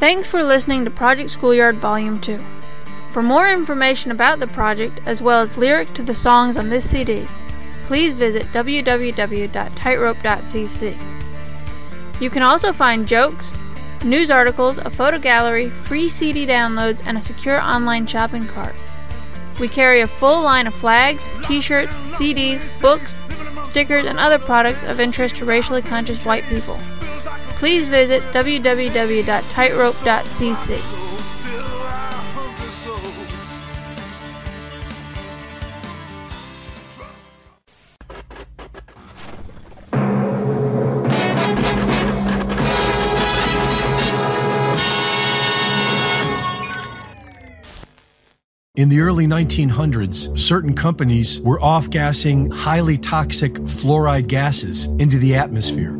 Thanks for listening to Project Schoolyard Volume 2. For more information about the project, as well as lyrics to the songs on this CD, please visit www.tightrope.cc. You can also find jokes, news articles, a photo gallery, free CD downloads, and a secure online shopping cart. We carry a full line of flags, t shirts, CDs, books, stickers, and other products of interest to racially conscious white people. Please visit www.tightrope.cc. In the early 1900s, certain companies were off gassing highly toxic fluoride gases into the atmosphere.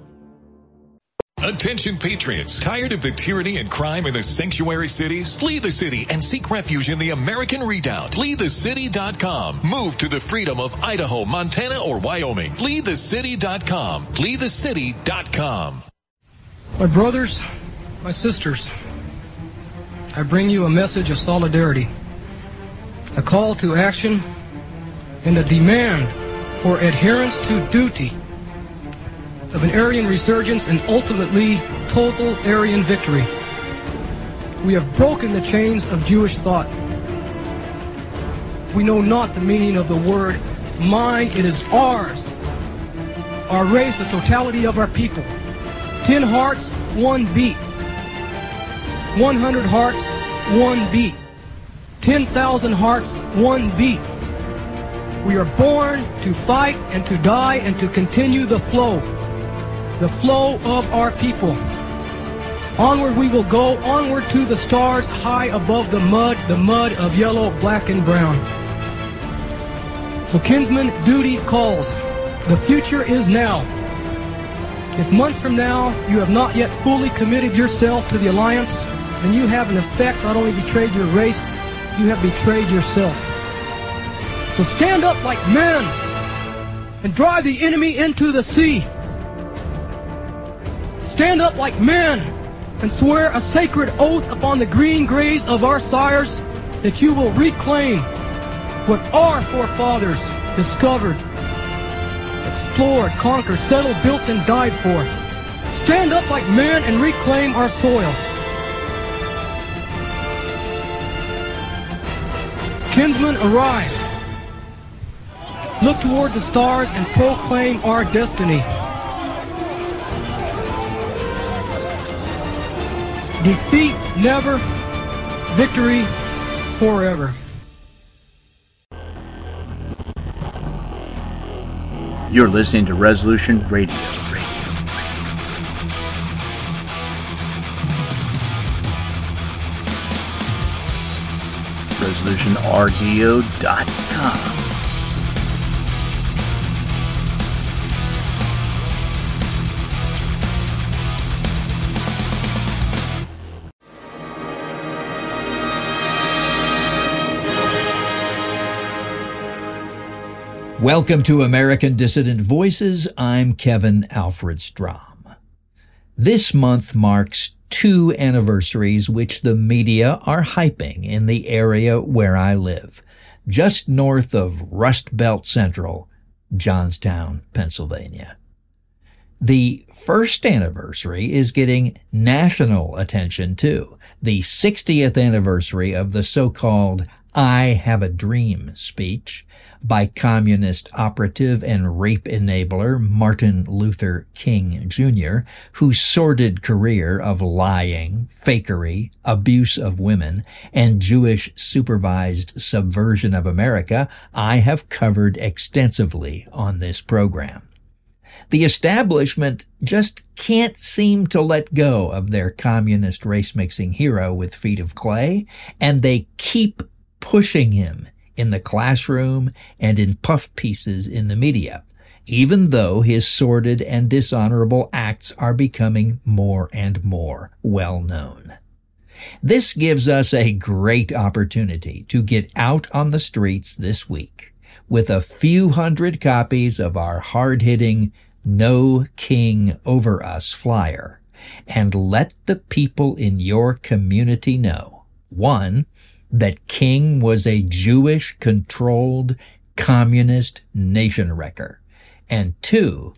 Attention patriots, tired of the tyranny and crime in the sanctuary cities? Flee the city and seek refuge in the American Redoubt. FleeTheCity.com. Move to the freedom of Idaho, Montana, or Wyoming. FleeTheCity.com. FleeTheCity.com. My brothers, my sisters, I bring you a message of solidarity, a call to action, and a demand for adherence to duty of an Aryan resurgence and ultimately total Aryan victory. We have broken the chains of Jewish thought. We know not the meaning of the word mine, it is ours. Our race, the totality of our people. Ten hearts, one beat. One hundred hearts, one beat. Ten thousand hearts, one beat. We are born to fight and to die and to continue the flow. The flow of our people. Onward we will go, onward to the stars, high above the mud, the mud of yellow, black, and brown. So kinsman, duty calls. The future is now. If months from now you have not yet fully committed yourself to the alliance, then you have in effect not only betrayed your race, you have betrayed yourself. So stand up like men and drive the enemy into the sea. Stand up like men and swear a sacred oath upon the green graves of our sires that you will reclaim what our forefathers discovered, explored, conquered, settled, built, and died for. Stand up like men and reclaim our soil. Kinsmen, arise. Look towards the stars and proclaim our destiny. Defeat never, victory forever. You're listening to Resolution Radio. ResolutionRDO.com. Welcome to American Dissident Voices. I'm Kevin Alfred Strom. This month marks two anniversaries which the media are hyping in the area where I live, just north of Rust Belt Central, Johnstown, Pennsylvania. The first anniversary is getting national attention too. The 60th anniversary of the so-called I Have a Dream speech by communist operative and rape enabler Martin Luther King Jr., whose sordid career of lying, fakery, abuse of women, and Jewish supervised subversion of America I have covered extensively on this program. The establishment just can't seem to let go of their communist race mixing hero with feet of clay, and they keep pushing him in the classroom and in puff pieces in the media, even though his sordid and dishonorable acts are becoming more and more well known. This gives us a great opportunity to get out on the streets this week with a few hundred copies of our hard-hitting No King Over Us flyer and let the people in your community know, one, that King was a Jewish controlled communist nation wrecker. And two,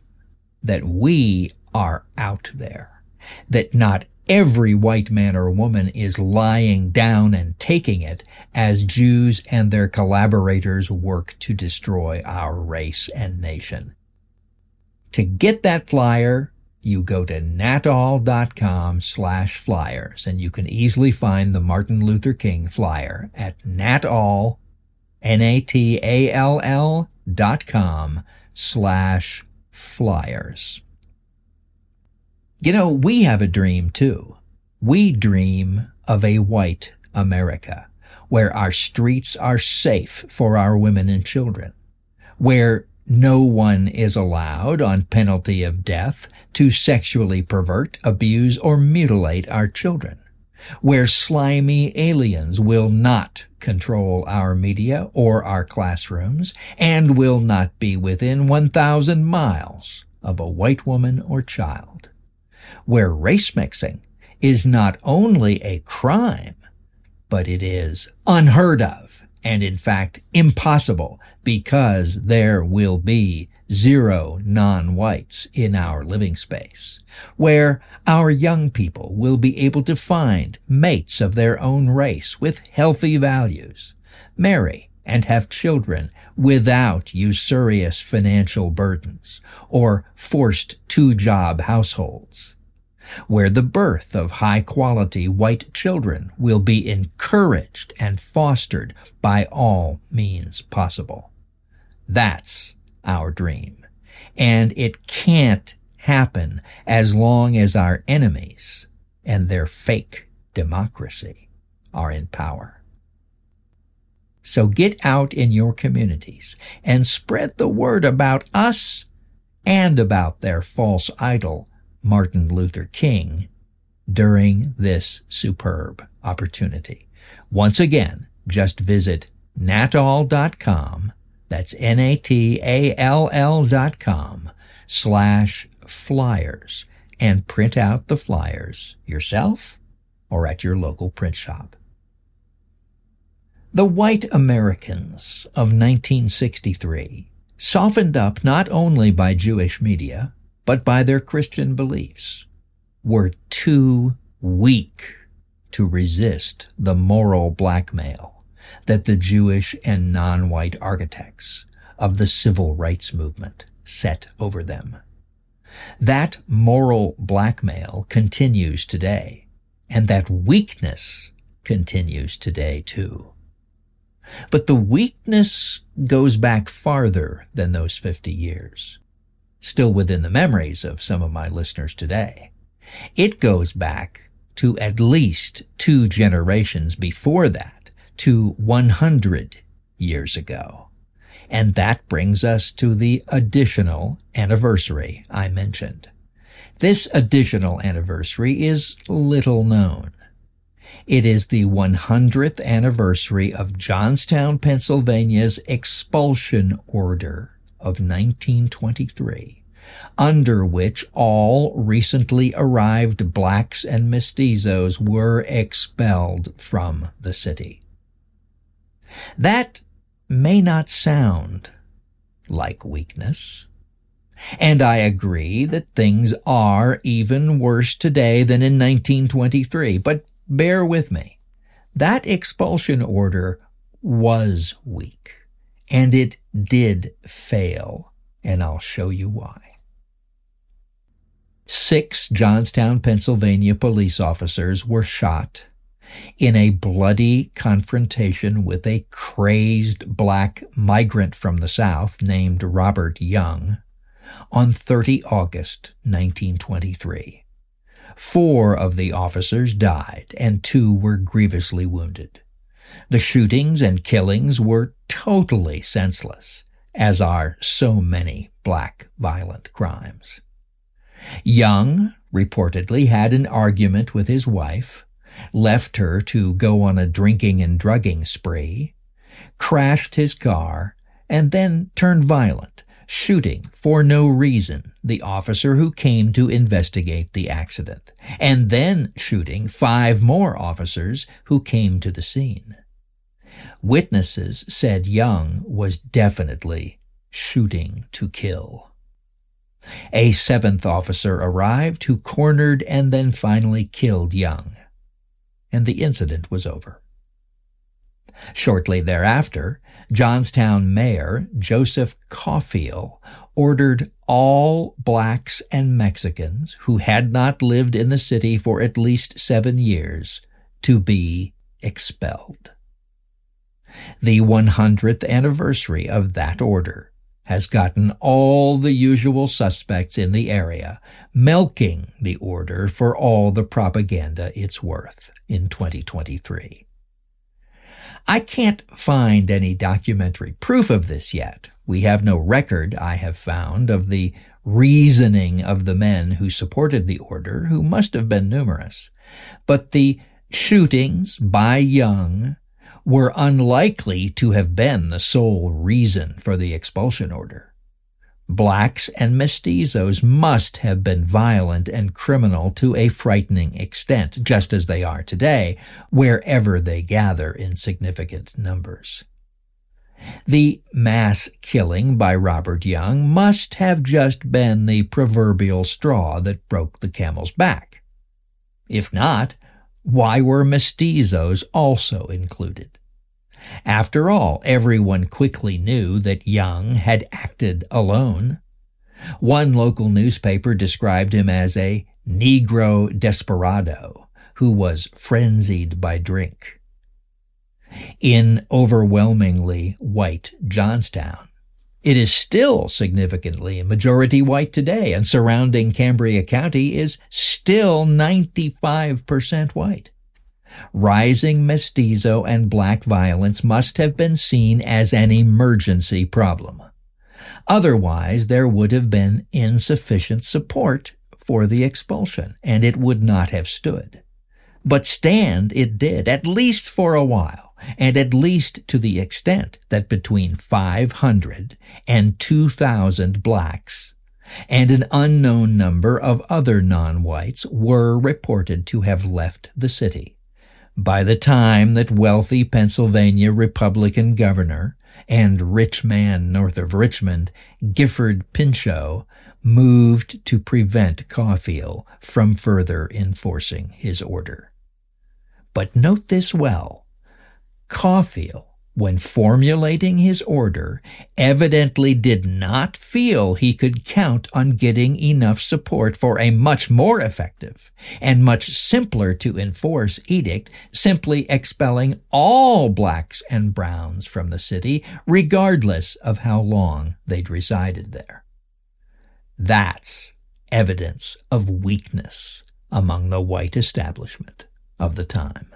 that we are out there. That not every white man or woman is lying down and taking it as Jews and their collaborators work to destroy our race and nation. To get that flyer, you go to natall.com slash flyers and you can easily find the Martin Luther King flyer at natall, N-A-T-A-L-L dot com slash flyers. You know, we have a dream too. We dream of a white America where our streets are safe for our women and children, where no one is allowed, on penalty of death, to sexually pervert, abuse, or mutilate our children. Where slimy aliens will not control our media or our classrooms and will not be within 1,000 miles of a white woman or child. Where race mixing is not only a crime, but it is unheard of and in fact impossible because there will be zero non-whites in our living space, where our young people will be able to find mates of their own race with healthy values, marry and have children without usurious financial burdens or forced two-job households where the birth of high quality white children will be encouraged and fostered by all means possible. That's our dream. And it can't happen as long as our enemies and their fake democracy are in power. So get out in your communities and spread the word about us and about their false idol Martin Luther King during this superb opportunity. Once again, just visit natall.com. That's N-A-T-A-L-L dot com slash flyers and print out the flyers yourself or at your local print shop. The white Americans of 1963, softened up not only by Jewish media, but by their Christian beliefs, were too weak to resist the moral blackmail that the Jewish and non-white architects of the civil rights movement set over them. That moral blackmail continues today, and that weakness continues today too. But the weakness goes back farther than those 50 years still within the memories of some of my listeners today. It goes back to at least two generations before that, to 100 years ago. And that brings us to the additional anniversary I mentioned. This additional anniversary is little known. It is the 100th anniversary of Johnstown, Pennsylvania's expulsion order of 1923, under which all recently arrived blacks and mestizos were expelled from the city. That may not sound like weakness. And I agree that things are even worse today than in 1923, but bear with me. That expulsion order was weak, and it did fail, and I'll show you why. Six Johnstown, Pennsylvania police officers were shot in a bloody confrontation with a crazed black migrant from the South named Robert Young on 30 August 1923. Four of the officers died and two were grievously wounded. The shootings and killings were totally senseless, as are so many black violent crimes. Young reportedly had an argument with his wife, left her to go on a drinking and drugging spree, crashed his car, and then turned violent, shooting for no reason the officer who came to investigate the accident, and then shooting five more officers who came to the scene. Witnesses said Young was definitely shooting to kill. A seventh officer arrived who cornered and then finally killed Young. And the incident was over. Shortly thereafter, Johnstown Mayor Joseph Caulfield ordered all blacks and Mexicans who had not lived in the city for at least seven years to be expelled. The 100th anniversary of that order has gotten all the usual suspects in the area milking the order for all the propaganda it's worth in 2023. I can't find any documentary proof of this yet. We have no record, I have found, of the reasoning of the men who supported the order, who must have been numerous. But the shootings by Young were unlikely to have been the sole reason for the expulsion order. Blacks and mestizos must have been violent and criminal to a frightening extent, just as they are today, wherever they gather in significant numbers. The mass killing by Robert Young must have just been the proverbial straw that broke the camel's back. If not, why were mestizos also included? After all, everyone quickly knew that Young had acted alone. One local newspaper described him as a Negro desperado who was frenzied by drink. In overwhelmingly white Johnstown, it is still significantly majority white today, and surrounding Cambria County is still 95% white. Rising mestizo and black violence must have been seen as an emergency problem. Otherwise, there would have been insufficient support for the expulsion, and it would not have stood. But stand it did, at least for a while and at least to the extent that between 500 and 2,000 blacks and an unknown number of other non-whites were reported to have left the city. By the time that wealthy Pennsylvania Republican governor and rich man north of Richmond, Gifford Pinchot, moved to prevent Caulfield from further enforcing his order. But note this well. Caulfield, when formulating his order, evidently did not feel he could count on getting enough support for a much more effective and much simpler to enforce edict simply expelling all blacks and browns from the city, regardless of how long they'd resided there. That's evidence of weakness among the white establishment of the time.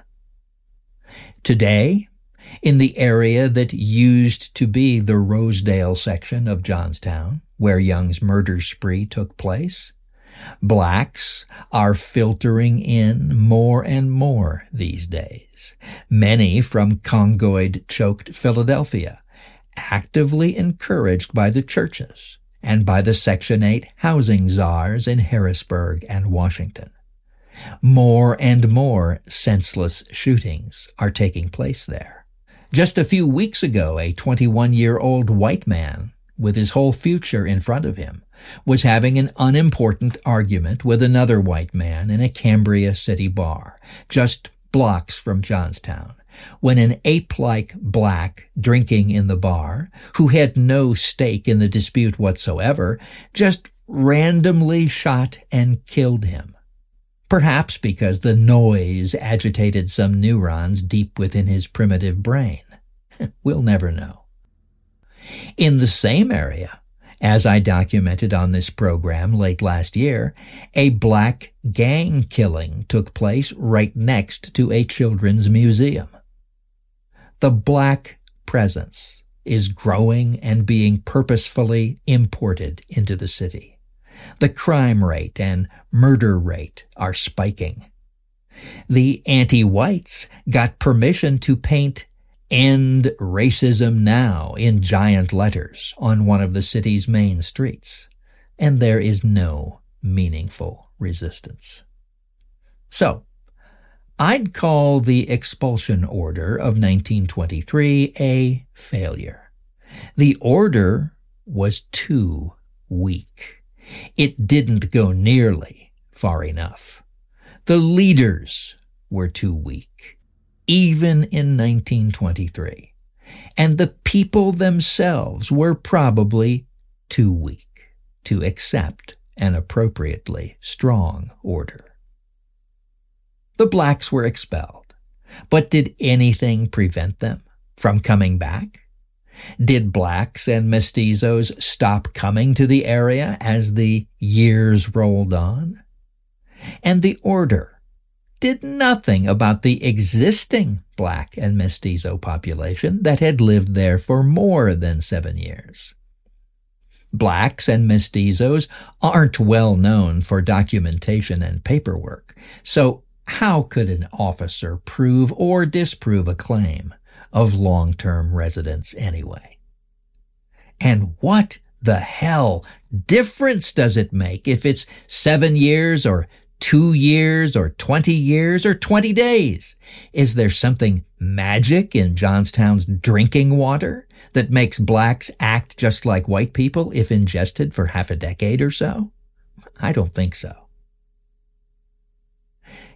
Today, in the area that used to be the Rosedale section of Johnstown, where Young's murder spree took place, blacks are filtering in more and more these days, many from Congoid choked Philadelphia, actively encouraged by the churches and by the Section 8 housing czars in Harrisburg and Washington. More and more senseless shootings are taking place there. Just a few weeks ago, a 21 year old white man with his whole future in front of him was having an unimportant argument with another white man in a Cambria city bar, just blocks from Johnstown, when an ape-like black drinking in the bar, who had no stake in the dispute whatsoever, just randomly shot and killed him. Perhaps because the noise agitated some neurons deep within his primitive brain. we'll never know. In the same area, as I documented on this program late last year, a black gang killing took place right next to a children's museum. The black presence is growing and being purposefully imported into the city. The crime rate and murder rate are spiking. The anti-whites got permission to paint End Racism Now in giant letters on one of the city's main streets, and there is no meaningful resistance. So, I'd call the expulsion order of 1923 a failure. The order was too weak. It didn't go nearly far enough. The leaders were too weak even in 1923. And the people themselves were probably too weak to accept an appropriately strong order. The blacks were expelled, but did anything prevent them from coming back? Did blacks and mestizos stop coming to the area as the years rolled on? And the order did nothing about the existing black and mestizo population that had lived there for more than seven years. Blacks and mestizos aren't well known for documentation and paperwork, so how could an officer prove or disprove a claim of long-term residence anyway? And what the hell difference does it make if it's seven years or two years or 20 years or 20 days? Is there something magic in Johnstown's drinking water that makes blacks act just like white people if ingested for half a decade or so? I don't think so.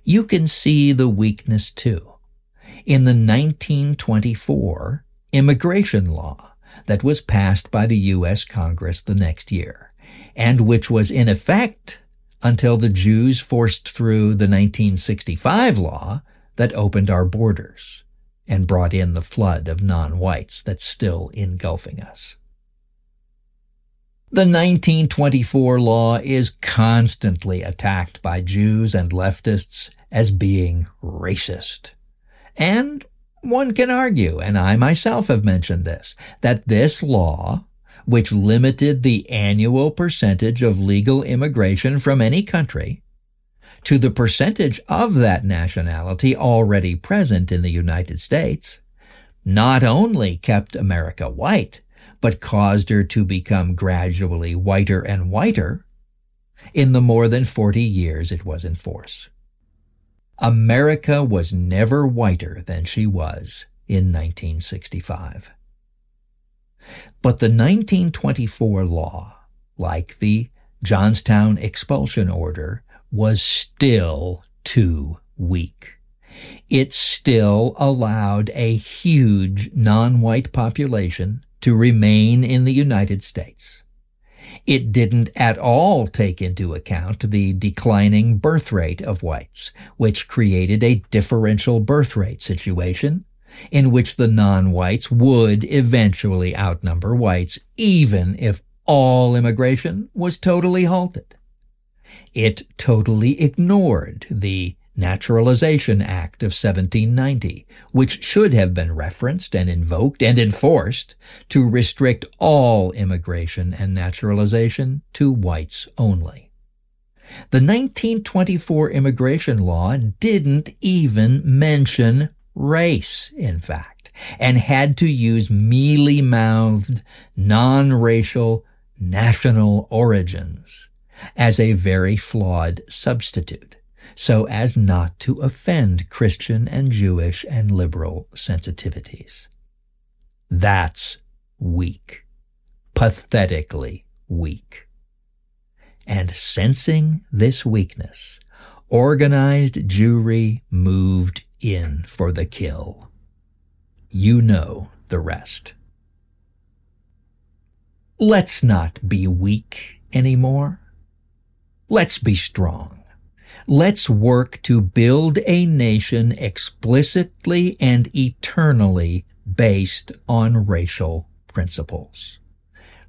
You can see the weakness too in the 1924 immigration law that was passed by the U.S. Congress the next year and which was in effect until the Jews forced through the 1965 law that opened our borders and brought in the flood of non-whites that's still engulfing us. The 1924 law is constantly attacked by Jews and leftists as being racist. And one can argue, and I myself have mentioned this, that this law which limited the annual percentage of legal immigration from any country to the percentage of that nationality already present in the United States, not only kept America white, but caused her to become gradually whiter and whiter in the more than 40 years it was in force. America was never whiter than she was in 1965. But the 1924 law, like the Johnstown expulsion order, was still too weak. It still allowed a huge non-white population to remain in the United States. It didn't at all take into account the declining birth rate of whites, which created a differential birth rate situation in which the non-whites would eventually outnumber whites, even if all immigration was totally halted. It totally ignored the Naturalization Act of 1790, which should have been referenced and invoked and enforced to restrict all immigration and naturalization to whites only. The 1924 immigration law didn't even mention race, in fact, and had to use mealy-mouthed, non-racial, national origins as a very flawed substitute, so as not to offend Christian and Jewish and liberal sensitivities. That's weak. Pathetically weak. And sensing this weakness, organized Jewry moved in for the kill. You know the rest. Let's not be weak anymore. Let's be strong. Let's work to build a nation explicitly and eternally based on racial principles.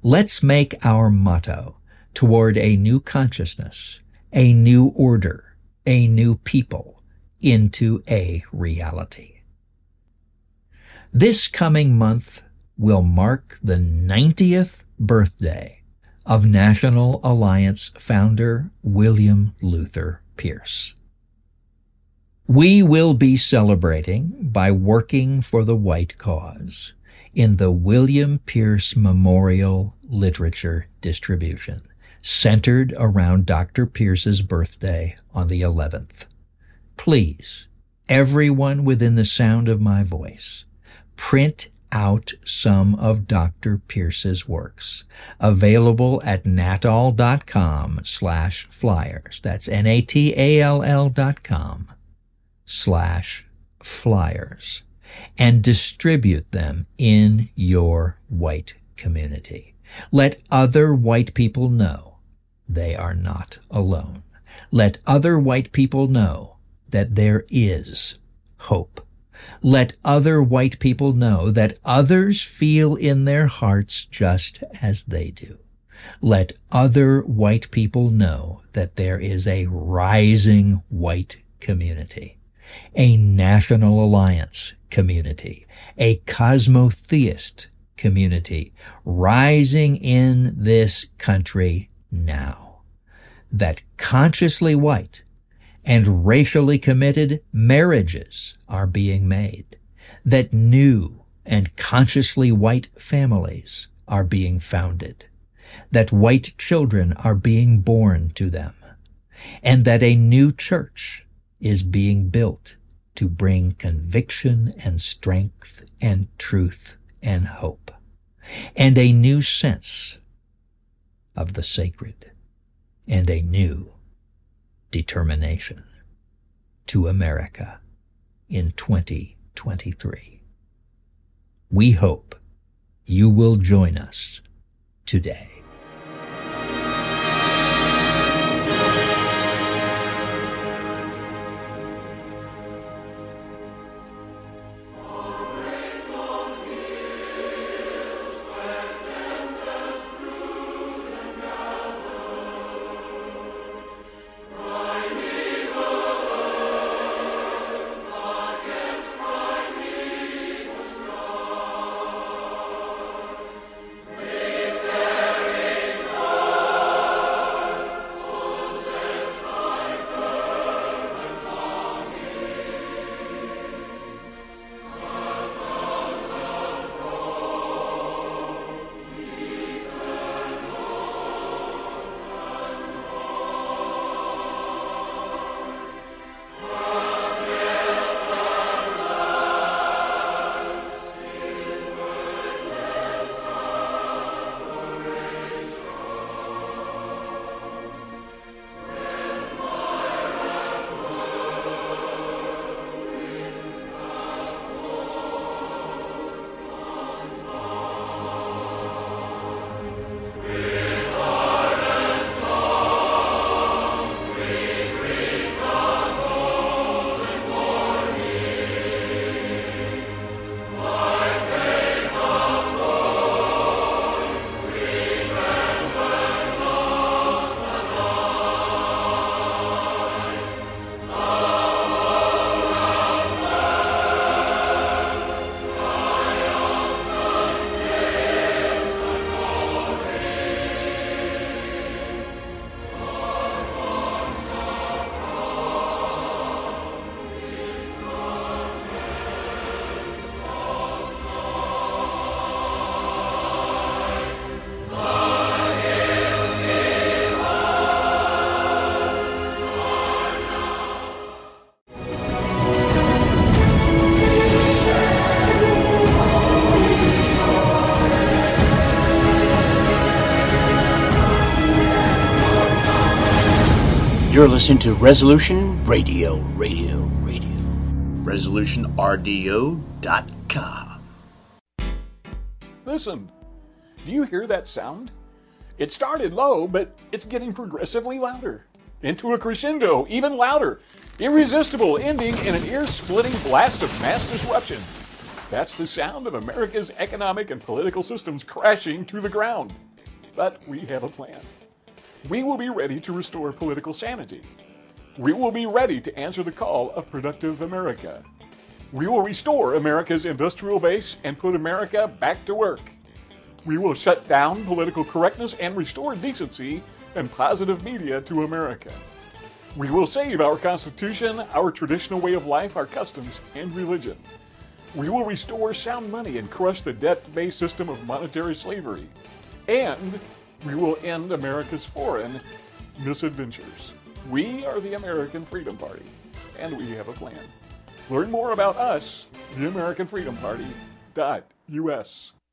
Let's make our motto toward a new consciousness, a new order, a new people into a reality. This coming month will mark the 90th birthday of National Alliance founder William Luther Pierce. We will be celebrating by working for the white cause in the William Pierce Memorial Literature Distribution, centered around Dr. Pierce's birthday on the 11th. Please, everyone within the sound of my voice, print out some of Dr. Pierce's works, available at natall.com slash flyers. That's N-A-T-A-L-L dot com slash flyers and distribute them in your white community. Let other white people know they are not alone. Let other white people know that there is hope let other white people know that others feel in their hearts just as they do. Let other white people know that there is a rising white community, a national alliance community, a cosmotheist community rising in this country now. That consciously white and racially committed marriages are being made, that new and consciously white families are being founded, that white children are being born to them, and that a new church is being built to bring conviction and strength and truth and hope, and a new sense of the sacred, and a new determination to America in 2023. We hope you will join us today. You're listening to Resolution Radio, Radio, Radio. ResolutionRDO.com. Listen. Do you hear that sound? It started low, but it's getting progressively louder. Into a crescendo, even louder. Irresistible, ending in an ear splitting blast of mass disruption. That's the sound of America's economic and political systems crashing to the ground. But we have a plan. We will be ready to restore political sanity. We will be ready to answer the call of productive America. We will restore America's industrial base and put America back to work. We will shut down political correctness and restore decency and positive media to America. We will save our Constitution, our traditional way of life, our customs, and religion. We will restore sound money and crush the debt based system of monetary slavery. And we will end America's foreign misadventures. We are the American Freedom Party, and we have a plan. Learn more about us, the American Freedom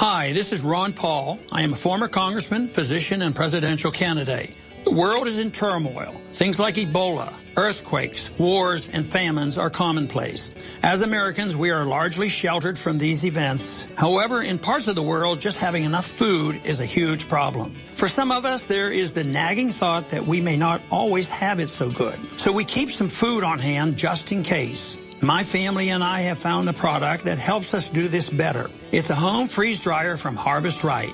Hi, this is Ron Paul. I am a former congressman, physician, and presidential candidate. The world is in turmoil. Things like Ebola, earthquakes, wars, and famines are commonplace. As Americans, we are largely sheltered from these events. However, in parts of the world, just having enough food is a huge problem. For some of us, there is the nagging thought that we may not always have it so good. So we keep some food on hand just in case. My family and I have found a product that helps us do this better. It's a home freeze dryer from Harvest Right.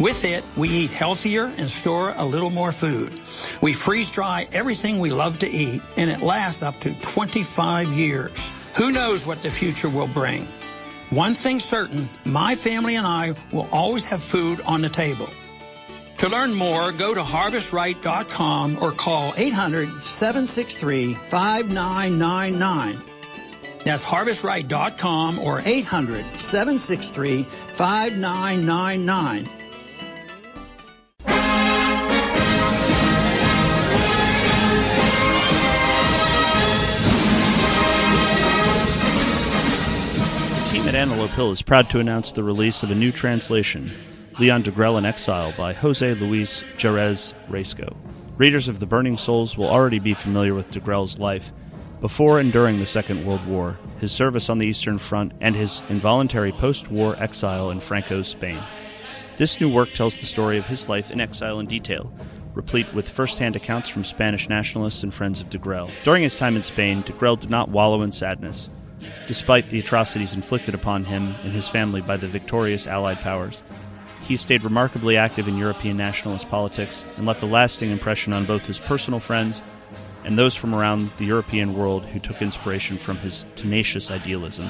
With it, we eat healthier and store a little more food. We freeze dry everything we love to eat, and it lasts up to 25 years. Who knows what the future will bring? One thing certain, my family and I will always have food on the table. To learn more, go to harvestright.com or call 800-763-5999. That's harvestright.com or 800 763 5999. The team at Antelope Hill is proud to announce the release of a new translation, Leon Degrelle in Exile by Jose Luis Jerez Riesco. Readers of The Burning Souls will already be familiar with Degrelle's life before and during the Second World War, his service on the Eastern Front, and his involuntary post war exile in Franco's Spain. This new work tells the story of his life in exile in detail, replete with first hand accounts from Spanish nationalists and friends of Degrelle. During his time in Spain, Degrelle did not wallow in sadness, despite the atrocities inflicted upon him and his family by the victorious Allied powers. He stayed remarkably active in European nationalist politics and left a lasting impression on both his personal friends and those from around the European world who took inspiration from his tenacious idealism.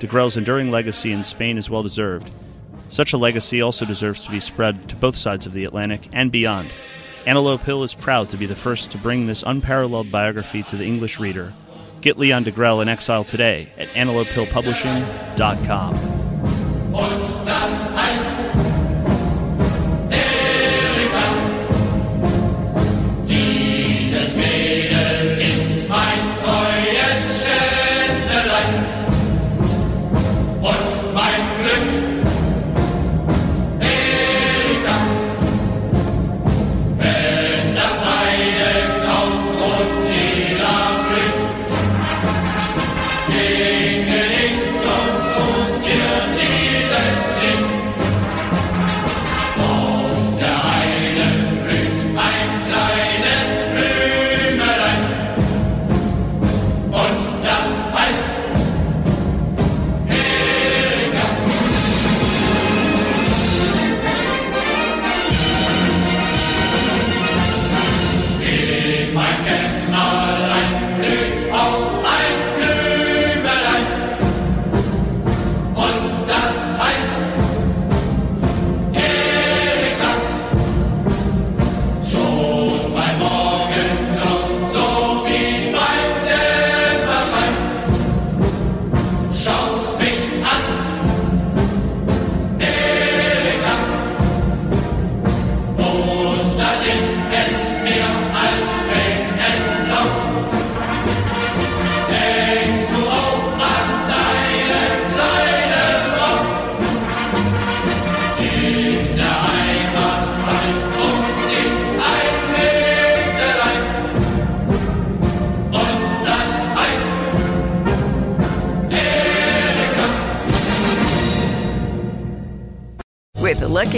Degrelle's enduring legacy in Spain is well deserved. Such a legacy also deserves to be spread to both sides of the Atlantic and beyond. Antelope Hill is proud to be the first to bring this unparalleled biography to the English reader. Get Leon Degrelle in exile today at antelopehillpublishing.com.